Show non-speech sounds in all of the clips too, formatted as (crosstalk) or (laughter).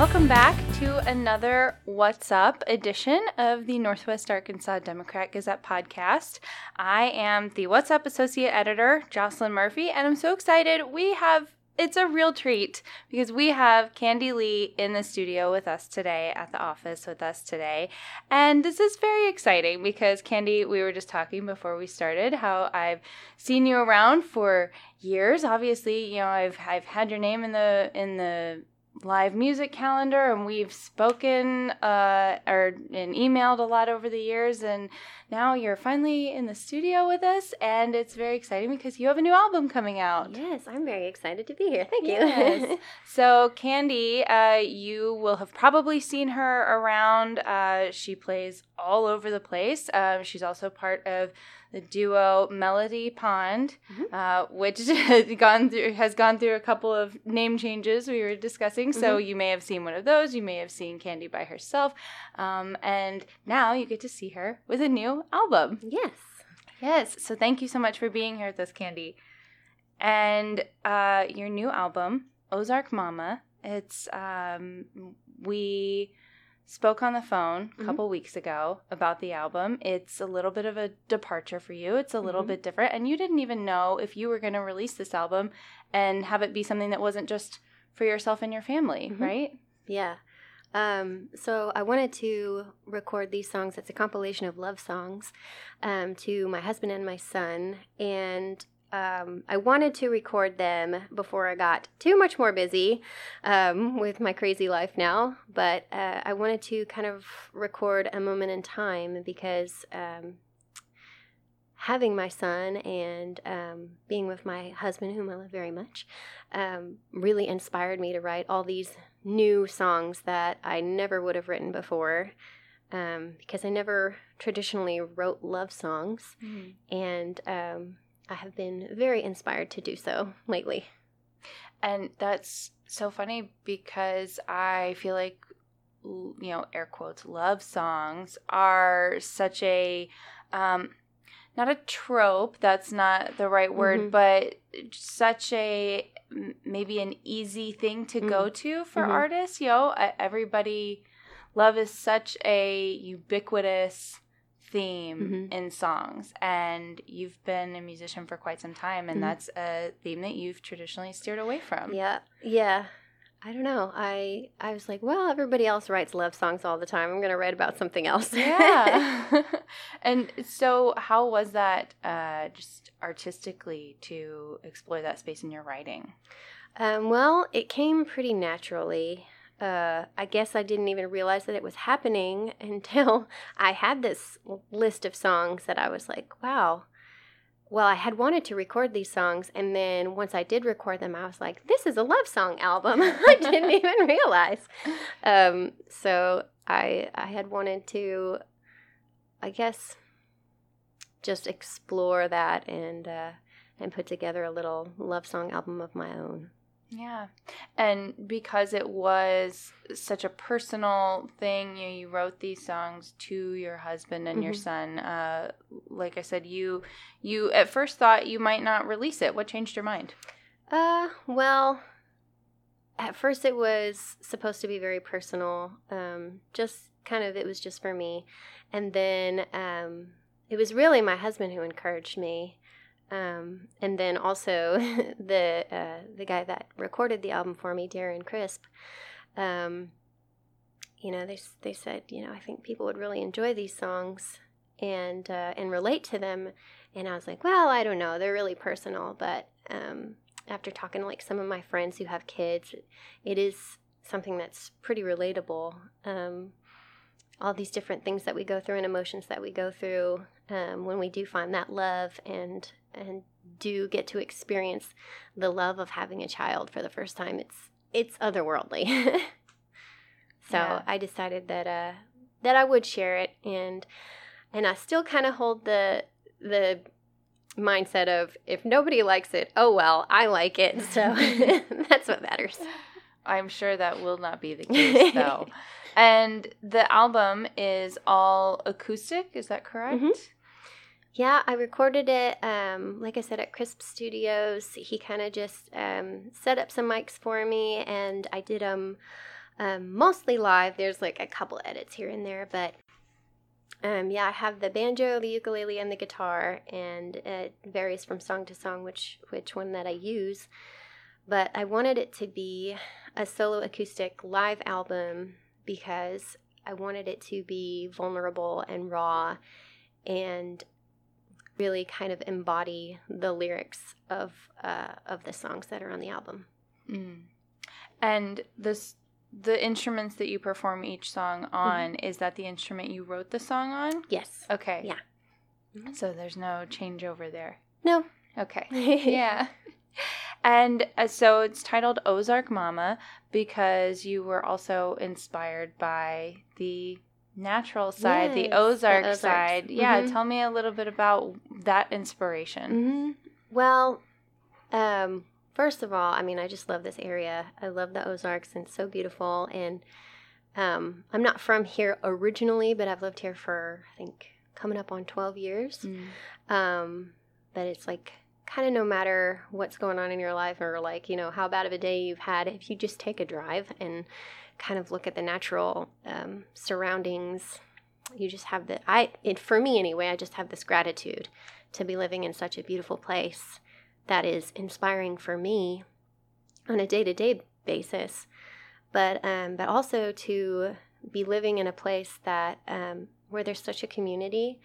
Welcome back to another What's Up edition of the Northwest Arkansas Democrat Gazette podcast. I am the What's Up Associate Editor, Jocelyn Murphy, and I'm so excited. We have it's a real treat because we have Candy Lee in the studio with us today, at the office with us today. And this is very exciting because Candy, we were just talking before we started how I've seen you around for years. Obviously, you know, I've I've had your name in the in the live music calendar and we've spoken uh, or and emailed a lot over the years and now you're finally in the studio with us and it's very exciting because you have a new album coming out. Yes i'm very excited to be here. Thank you. Yes. (laughs) so candy uh, you will have probably seen her around uh, she plays all over the place uh, she's also part of the duo Melody Pond, mm-hmm. uh, which has (laughs) gone through has gone through a couple of name changes we were discussing. Mm-hmm. So you may have seen one of those. You may have seen Candy by herself, um, and now you get to see her with a new album. Yes, yes. So thank you so much for being here with us, Candy, and uh, your new album, Ozark Mama. It's um, we spoke on the phone a mm-hmm. couple mm-hmm. weeks ago about the album. It's a little bit of a departure for you. It's a little mm-hmm. bit different. And you didn't even know if you were going to release this album and have it be something that wasn't just for yourself and your family, mm-hmm. right? Yeah. Um, so I wanted to record these songs. It's a compilation of love songs um, to my husband and my son. And um, I wanted to record them before I got too much more busy um, with my crazy life now, but uh, I wanted to kind of record a moment in time because um, having my son and um, being with my husband, whom I love very much, um, really inspired me to write all these new songs that I never would have written before. Um, because I never traditionally wrote love songs, mm. and I have been very inspired to do so lately. And that's so funny because I feel like, you know, air quotes, love songs are such a, um, not a trope, that's not the right word, mm-hmm. but such a, maybe an easy thing to mm-hmm. go to for mm-hmm. artists. You know, everybody, love is such a ubiquitous theme mm-hmm. in songs and you've been a musician for quite some time and mm-hmm. that's a theme that you've traditionally steered away from. Yeah yeah. I don't know. I i was like well everybody else writes love songs all the time. I'm going to write about something else. Yeah. (laughs) (laughs) And so how was that uh, just artistically to explore that space in your writing? Um, well it came pretty naturally uh, I guess I didn't even realize that it was happening (laughs) until I had this list of songs that I was like, wow. Well, I had wanted to record these songs, and then once I did record them, I was like, this is a love song album. (laughs) I didn't (laughs) even realize. Um, so I I had wanted to, I guess, just explore that and uh, and put together a little love song album of my own. Yeah. And because it was such a personal thing, you, know, you wrote these songs to your husband and mm-hmm. your son. Uh, like I said, you you at first thought you might not release it. What changed your mind? Uh, well, at first it was supposed to be very personal. Um, just kind of it was just for me. And then um, it was really my husband who encouraged me um, and then also (laughs) the uh, the guy that recorded the album for me, Darren Crisp. Um, you know, they they said, you know, I think people would really enjoy these songs and uh, and relate to them. And I was like, well, I don't know, they're really personal. But um, after talking to like some of my friends who have kids, it is something that's pretty relatable. Um, all these different things that we go through and emotions that we go through um, when we do find that love and and do get to experience the love of having a child for the first time. It's it's otherworldly. (laughs) So yeah. i decided that uh that i would share it and and i still kind of hold the the mindset of if nobody likes it oh well i like it. (laughs) So (laughs) that's what matters. I'm sure that will not be the case though. And the album is all acoustic is that correct? Mm-hmm. Yeah, I recorded it, um, like I said, at Crisp Studios. He kind of just um, set up some mics for me, and I did them um, mostly live. There's like a couple edits here and there, but um, yeah, I have the banjo, the ukulele, and the guitar, and it varies from song to song which which one that I use. But I wanted it to be a solo acoustic live album because I wanted it to be vulnerable and raw, and really kind of embody the lyrics of uh, of the songs that are on the album. Mm. And this the instruments that you perform each song mm-hmm. on mm-hmm. is that the instrument you wrote the song on? Yes. Okay. Yeah. Mm-hmm. So there's no changeover there. No. Okay. (laughs) yeah. And uh, so it's titled Ozark Mama because you were also inspired by the natural side, yes, the, Ozark the side. Mm-hmm. Yeah, tell me a little bit about that inspiration. Mm-hmm. Well, um, first of all, I mean, I just love this area. I love the Ozarks, and it's so beautiful. And um, I'm not from here originally, but I've lived here for I think coming up on 12 years. Mm. Um, but it's like kind of no matter what's going on in your life or like you know how bad of a day you've had, if you just take a drive and kind of look at the natural um, surroundings, you just have the I it for me anyway. I just have this gratitude to be living in such a beautiful place that is inspiring for me on a day to day basis, but um, but also to be living in a place that um, where there's such a community,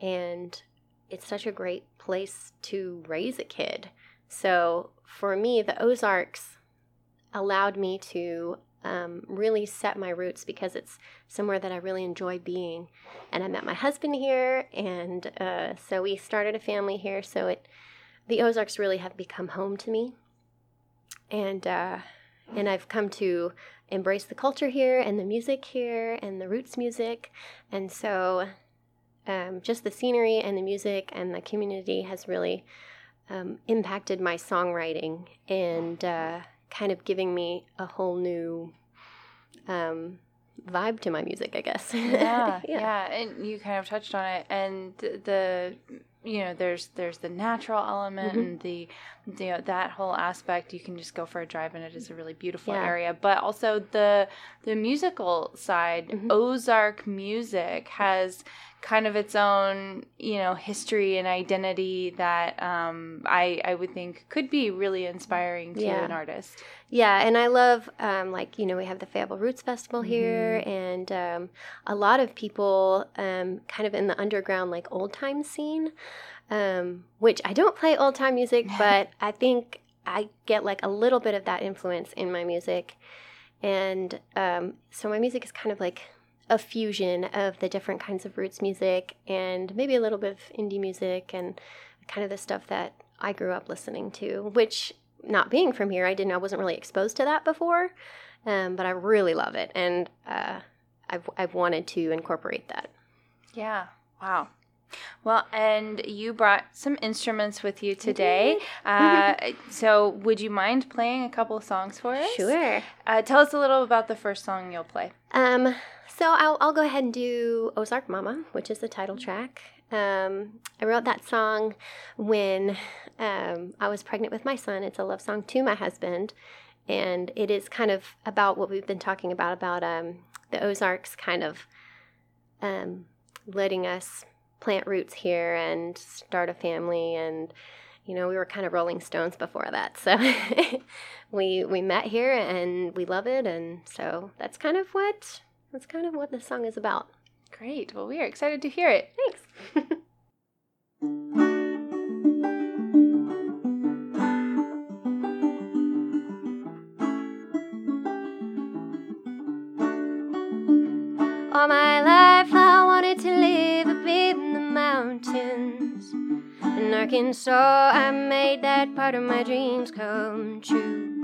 and it's such a great place to raise a kid. So for me, the Ozarks allowed me to um, really set my roots because it's somewhere that I really enjoy being. And I met my husband here, and uh, so we started a family here. So it the Ozarks really have become home to me, and uh, and I've come to embrace the culture here and the music here and the roots music, and so um, just the scenery and the music and the community has really um, impacted my songwriting and uh, kind of giving me a whole new um, vibe to my music, I guess. (laughs) yeah, yeah, yeah, and you kind of touched on it, and the you know there's there's the natural element mm-hmm. and the you know that whole aspect you can just go for a drive and it is a really beautiful yeah. area but also the the musical side mm-hmm. ozark music has kind of its own you know history and identity that um, I I would think could be really inspiring to yeah. an artist. Yeah, and I love um, like you know we have the Fayetteville Roots Festival here, mm-hmm. and um, a lot of people um, kind of in the underground like old time scene, um, which I don't play old time music, (laughs) but I think I get like a little bit of that influence in my music, and um, so my music is kind of like a fusion of the different kinds of roots music and maybe a little bit of indie music and kind of the stuff that I grew up listening to, which not being from here, I didn't, I wasn't really exposed to that before, um, but I really love it, and uh, I've I've wanted to incorporate that. Yeah. Wow. Well, and you brought some instruments with you today. Uh, (laughs) so, would you mind playing a couple of songs for us? Sure. Uh, tell us a little about the first song you'll play. Um, so I'll, I'll go ahead and do Ozark Mama, which is the title track. Um, I wrote that song when um, I was pregnant with my son. It's a love song to my husband, and it is kind of about what we've been talking about about um, the Ozarks, kind of um, letting us plant roots here and start a family and you know we were kind of rolling stones before that so (laughs) we we met here and we love it and so that's kind of what that's kind of what this song is about. Great. Well we are excited to hear it. Thanks (laughs) Arkansas, I made that part of my dreams come true.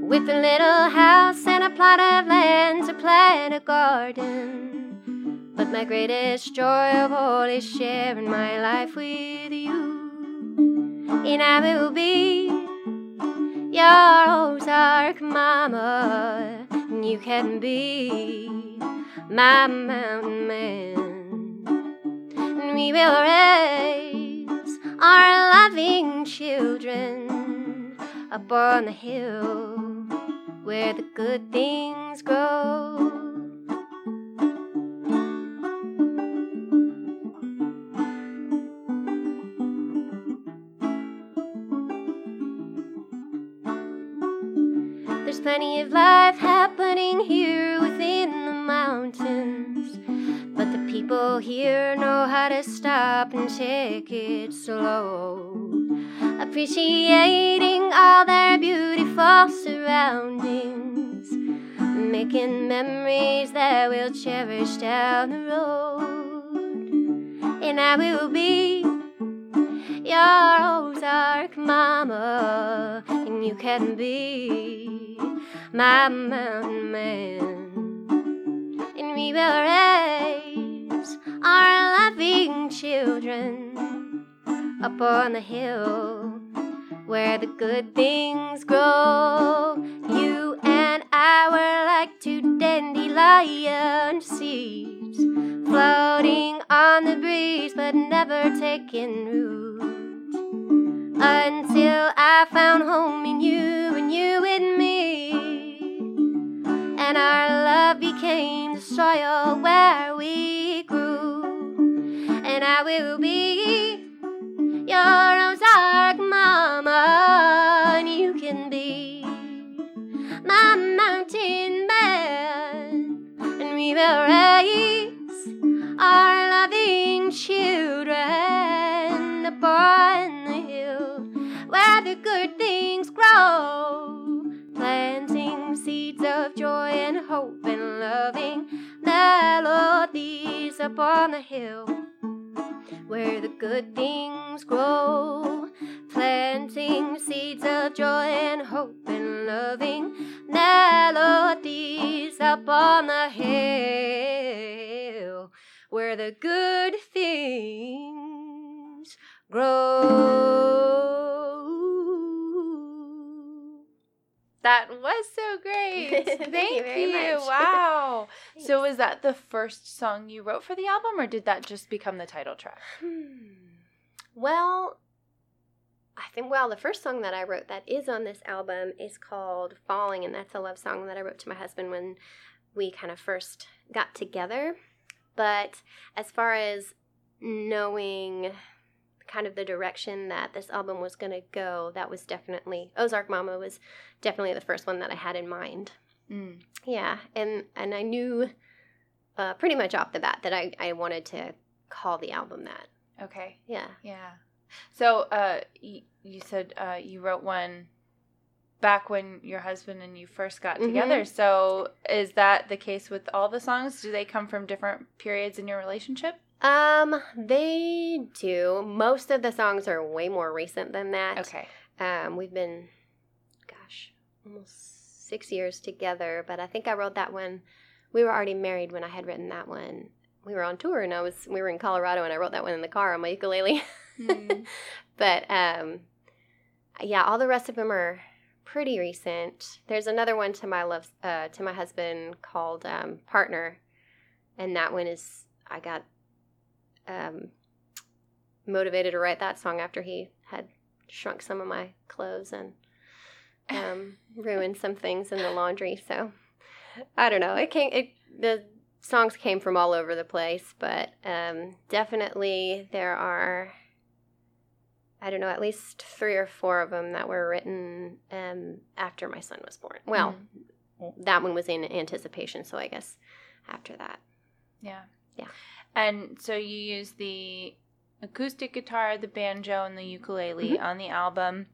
With a little house and a plot of land to plant a garden. But my greatest joy of all is sharing my life with you. And I will be your Ozark mama, and you can be my mountain man. And we will raise our loving children up on the hill. where the good things grow. There's plenty of life happening here within the mountains. People here know how to stop and take it slow. Appreciating all their beautiful surroundings. Making memories that we'll cherish down the road. And I will be your Ozark mama, and you can be my mountain man. And we will raise our loving children up on the hill where the good things grow. You and I were like two dandelion seeds floating on the breeze but never taking root until I found home in you and you in me. And our love became the soil where we grew. And I will be your Ozark mama, and you can be my mountain man. And we will raise our loving children upon the hill where the good things grow. Planting seeds of joy and hope and loving melodies upon the hill where the good things grow. Planting seeds of joy and hope and loving melodies up on the hill where the good things grow. That was so great. (laughs) Thank you Thank you. much. (laughs) Wow. so was that the first song you wrote for the album or did that just become the title track? Hmm. Well, I think, well, the first song that I wrote that is on this album is called Falling, and that's a love song that I wrote to my husband when we kind of first got together. But as far as knowing kind of the direction that this album was going to go, that was definitely Ozark Mama was definitely the first one that I had in mind. Mm. Yeah, and and I knew uh, pretty much off the bat that I, I wanted to call the album that. Okay. Yeah. Yeah. So uh y- you said uh you wrote one back when your husband and you first got Mhm. together. So is that the case with all the songs? Do they come from different periods in your relationship? Um, they do. Most of the songs are way more recent than that. Okay. Um, we've been, gosh, almost six years together. But I think I wrote that one. We were already married when I had written that one. We were on tour, and I was we were in Colorado, and I wrote that one in the car on my ukulele. Hmm. (laughs) but um, yeah, all the rest of them are pretty recent. There's another one to my love uh, to my husband called um, Partner, and that one is I got um, motivated to write that song after he had shrunk some of my clothes and um, (laughs) ruined some things in the laundry. So I don't know. It came. It the songs came from all over the place, but um, definitely there are. I don't know, at least three or four of them that were written um, after my son was born. Well, that one was in anticipation, so I guess after that. Yeah. Yeah. And so you use the acoustic guitar, the banjo, and the ukulele Mhm. on the album.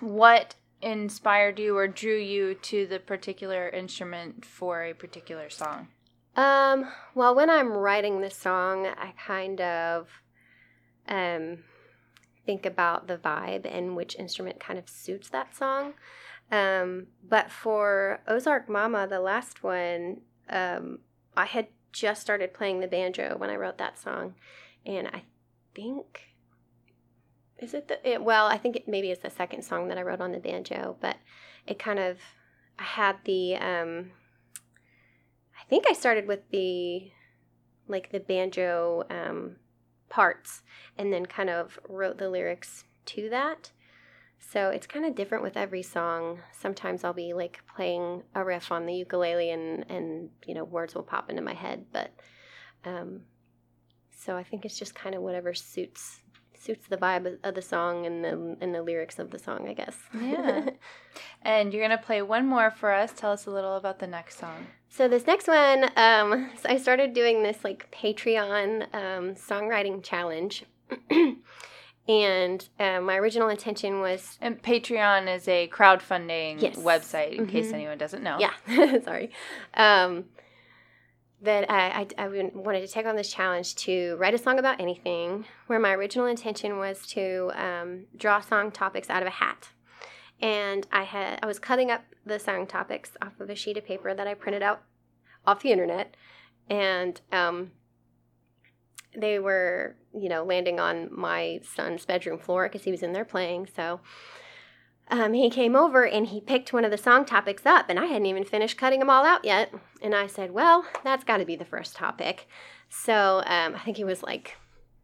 What inspired you or drew you to the particular instrument for a particular song? Um, well, when I'm writing the song, I kind of um, think about the vibe and which instrument kind of suits that song. Um, but for Ozark Mama, the last one, um, I had just started playing the banjo when I wrote that song, and I think is it the it, well, I think it maybe it's the second song that I wrote on the banjo, but it kind of I had the um, I think I started with the like the banjo um, parts and then kind of wrote the lyrics to that. So it's kind of different with every song. Sometimes I'll be like playing a riff on the ukulele and, and you know, words will pop into my head. But um, so I think it's just kind of whatever suits suits the vibe of the song and the and the lyrics of the song, I guess. Yeah. (laughs) and you're gonna play one more for us. Tell us a little about the next song. So this next one, um, (laughs) so I started doing this like Patreon um, songwriting challenge. (clears throat) and uh, my original intention was and patreon is a crowdfunding Yes. website in Mhm. case anyone doesn't know yeah (laughs) sorry um, that I, I, I wanted to take on this challenge to write a song about anything where my original intention was to um, draw song topics out of a hat and i had i was cutting up the song topics off of a sheet of paper that i printed out off the internet and um, they were you know landing on my son's bedroom floor because he was in there playing so um, he came over and he picked one of the song topics up, and I hadn't even finished cutting them all out yet. And I said, "Well, that's got to be the first topic." So um, I think he was like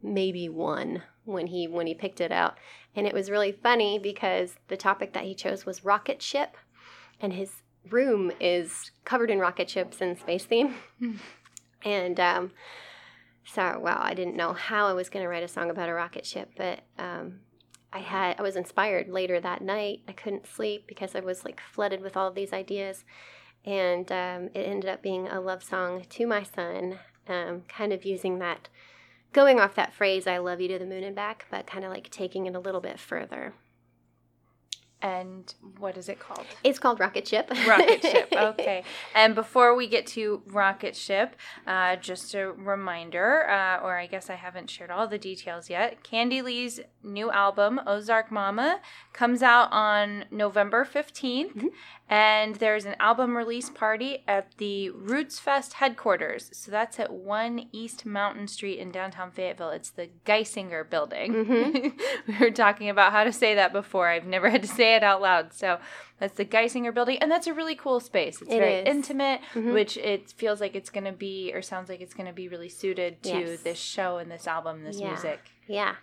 maybe one when he when he picked it out, and it was really funny because the topic that he chose was rocket ship, and his room is covered in rocket ships and space theme, and um, so wow, I didn't know how I was going to write a song about a rocket ship, but um, I had I was inspired later that night. I couldn't sleep because I was like flooded with all these ideas, and um, it ended up being a love song to my son, um, kind of using that, going off that phrase "I love you to the moon and back," but kind of like taking it a little bit further. And what is it called It's called Rocket Ship. rocket ship (laughs) okay and before we get to rocket ship uh, just a reminder uh, or i guess i haven't shared all the details yet candy lee's new album ozark mama comes out on november 15th Mhm. And there's an album release party at the roots fest headquarters so that's at 1 east mountain street in downtown fayetteville it's the Guisinger building Mhm. (laughs) we were talking about how to say that before i've never had to say it out loud so that's the Guisinger building and that's a really cool space it's It very is. intimate Mhm. which it feels like it's going to be or sounds like it's going to be really suited to Yes. this show and this album this Yeah. music Yeah.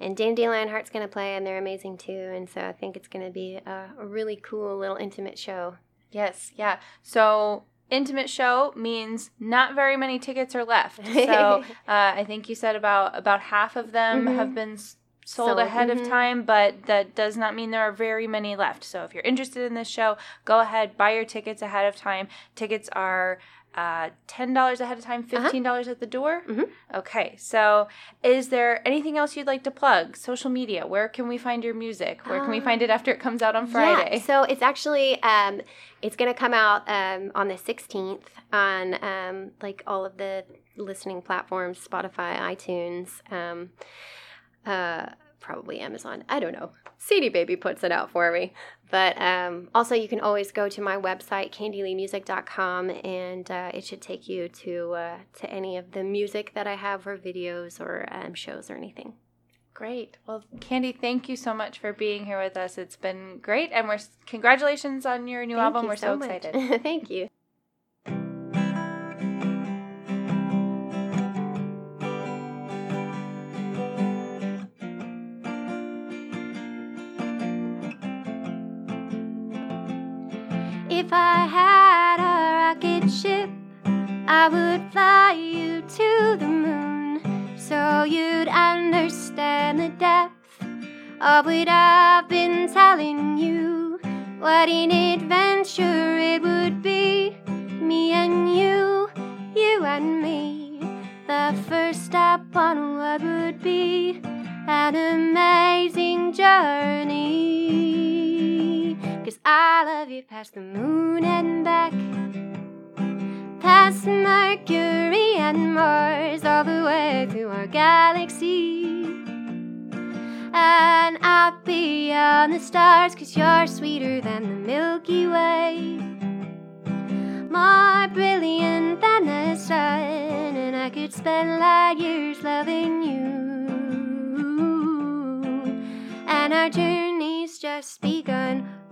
And Dandelion Heart's going to play, and they're amazing too. And so I think it's going to be a, a really cool little intimate show. yes yeah so intimate show means not very many tickets are left (laughs) so uh, i think you said about about half of them Mhm. have been sold Sold, ahead of mhm. time but that does not mean there are very many left so if you're interested in this show go ahead buy your tickets ahead of time tickets are uh, $10 ahead of time Uh-huh. $15 at the door Mhm. okay so is there anything else you'd like to plug social media where can we find your music where can we Um, find it after it comes out on friday Yeah, so it's actually um, it's going to come out um, on the 16th on um, like all of the listening platforms, Spotify, iTunes, um, uh, probably Amazon. I don't know. CD Baby puts it out for me. But um, also, you can always go to my website, candyleemusic.com, and uh, it should take you to uh, to any of the music that I have, or videos, or um, shows, or anything. Great. Well, Candy, thank you so much for being here with us. It's been great, and we're congratulations on your new Thank album. you We're so, much. excited. (laughs) Thank you. I had a rocket ship, I would fly you to the moon so you'd understand the depth of what I've been telling you. What an adventure it would be, me and you, you and me. The first step on what would be an amazing journey. Cause I love you past the moon and back, past Mercury and Mars, all the way to our galaxy. And out beyond the stars, cause you're sweeter than the Milky Way. More brilliant than the sun, and I could spend light years loving you. And our journey's just begun.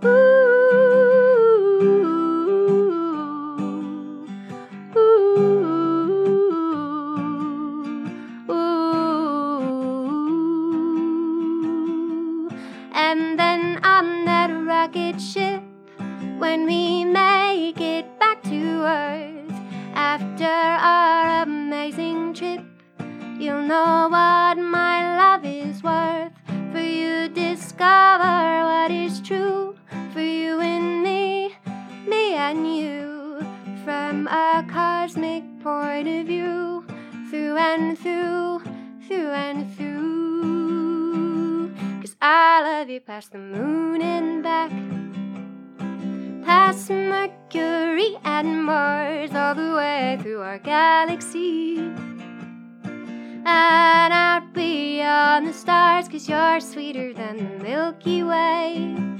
And then I rocket ship when we make it back to Earth after our amazing trip. You'll know what my love is worth. For you discover what is true and you, from a cosmic point of view, through and through, through and through. Cause I love you past the moon and back past Mercury and Mars, all the way through our galaxy. And out beyond the stars, cause you're sweeter than the Milky Way.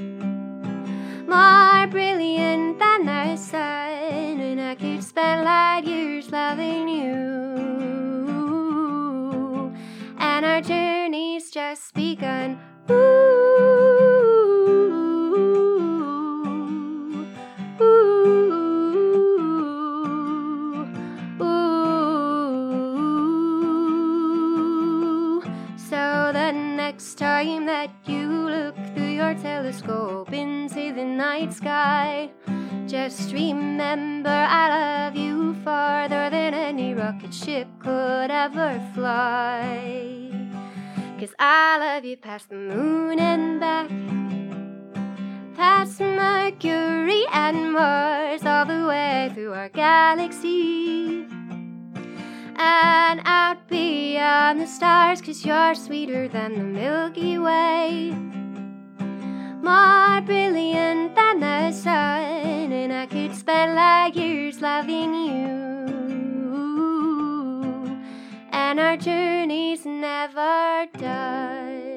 More brilliant than the sun, and I could spend light years loving you. And our journey's just begun. Ooh. Ooh, ooh. So the next time that you look through your telescope into the night sky, just remember I love you farther than any rocket ship could ever fly. Cause I love you past the moon and back past Mercury and Mars, all the way through our galaxy. And out beyond the stars, cause you're sweeter than the Milky Way. More brilliant than the sun, and I could spend like years loving you. And our journey's never done.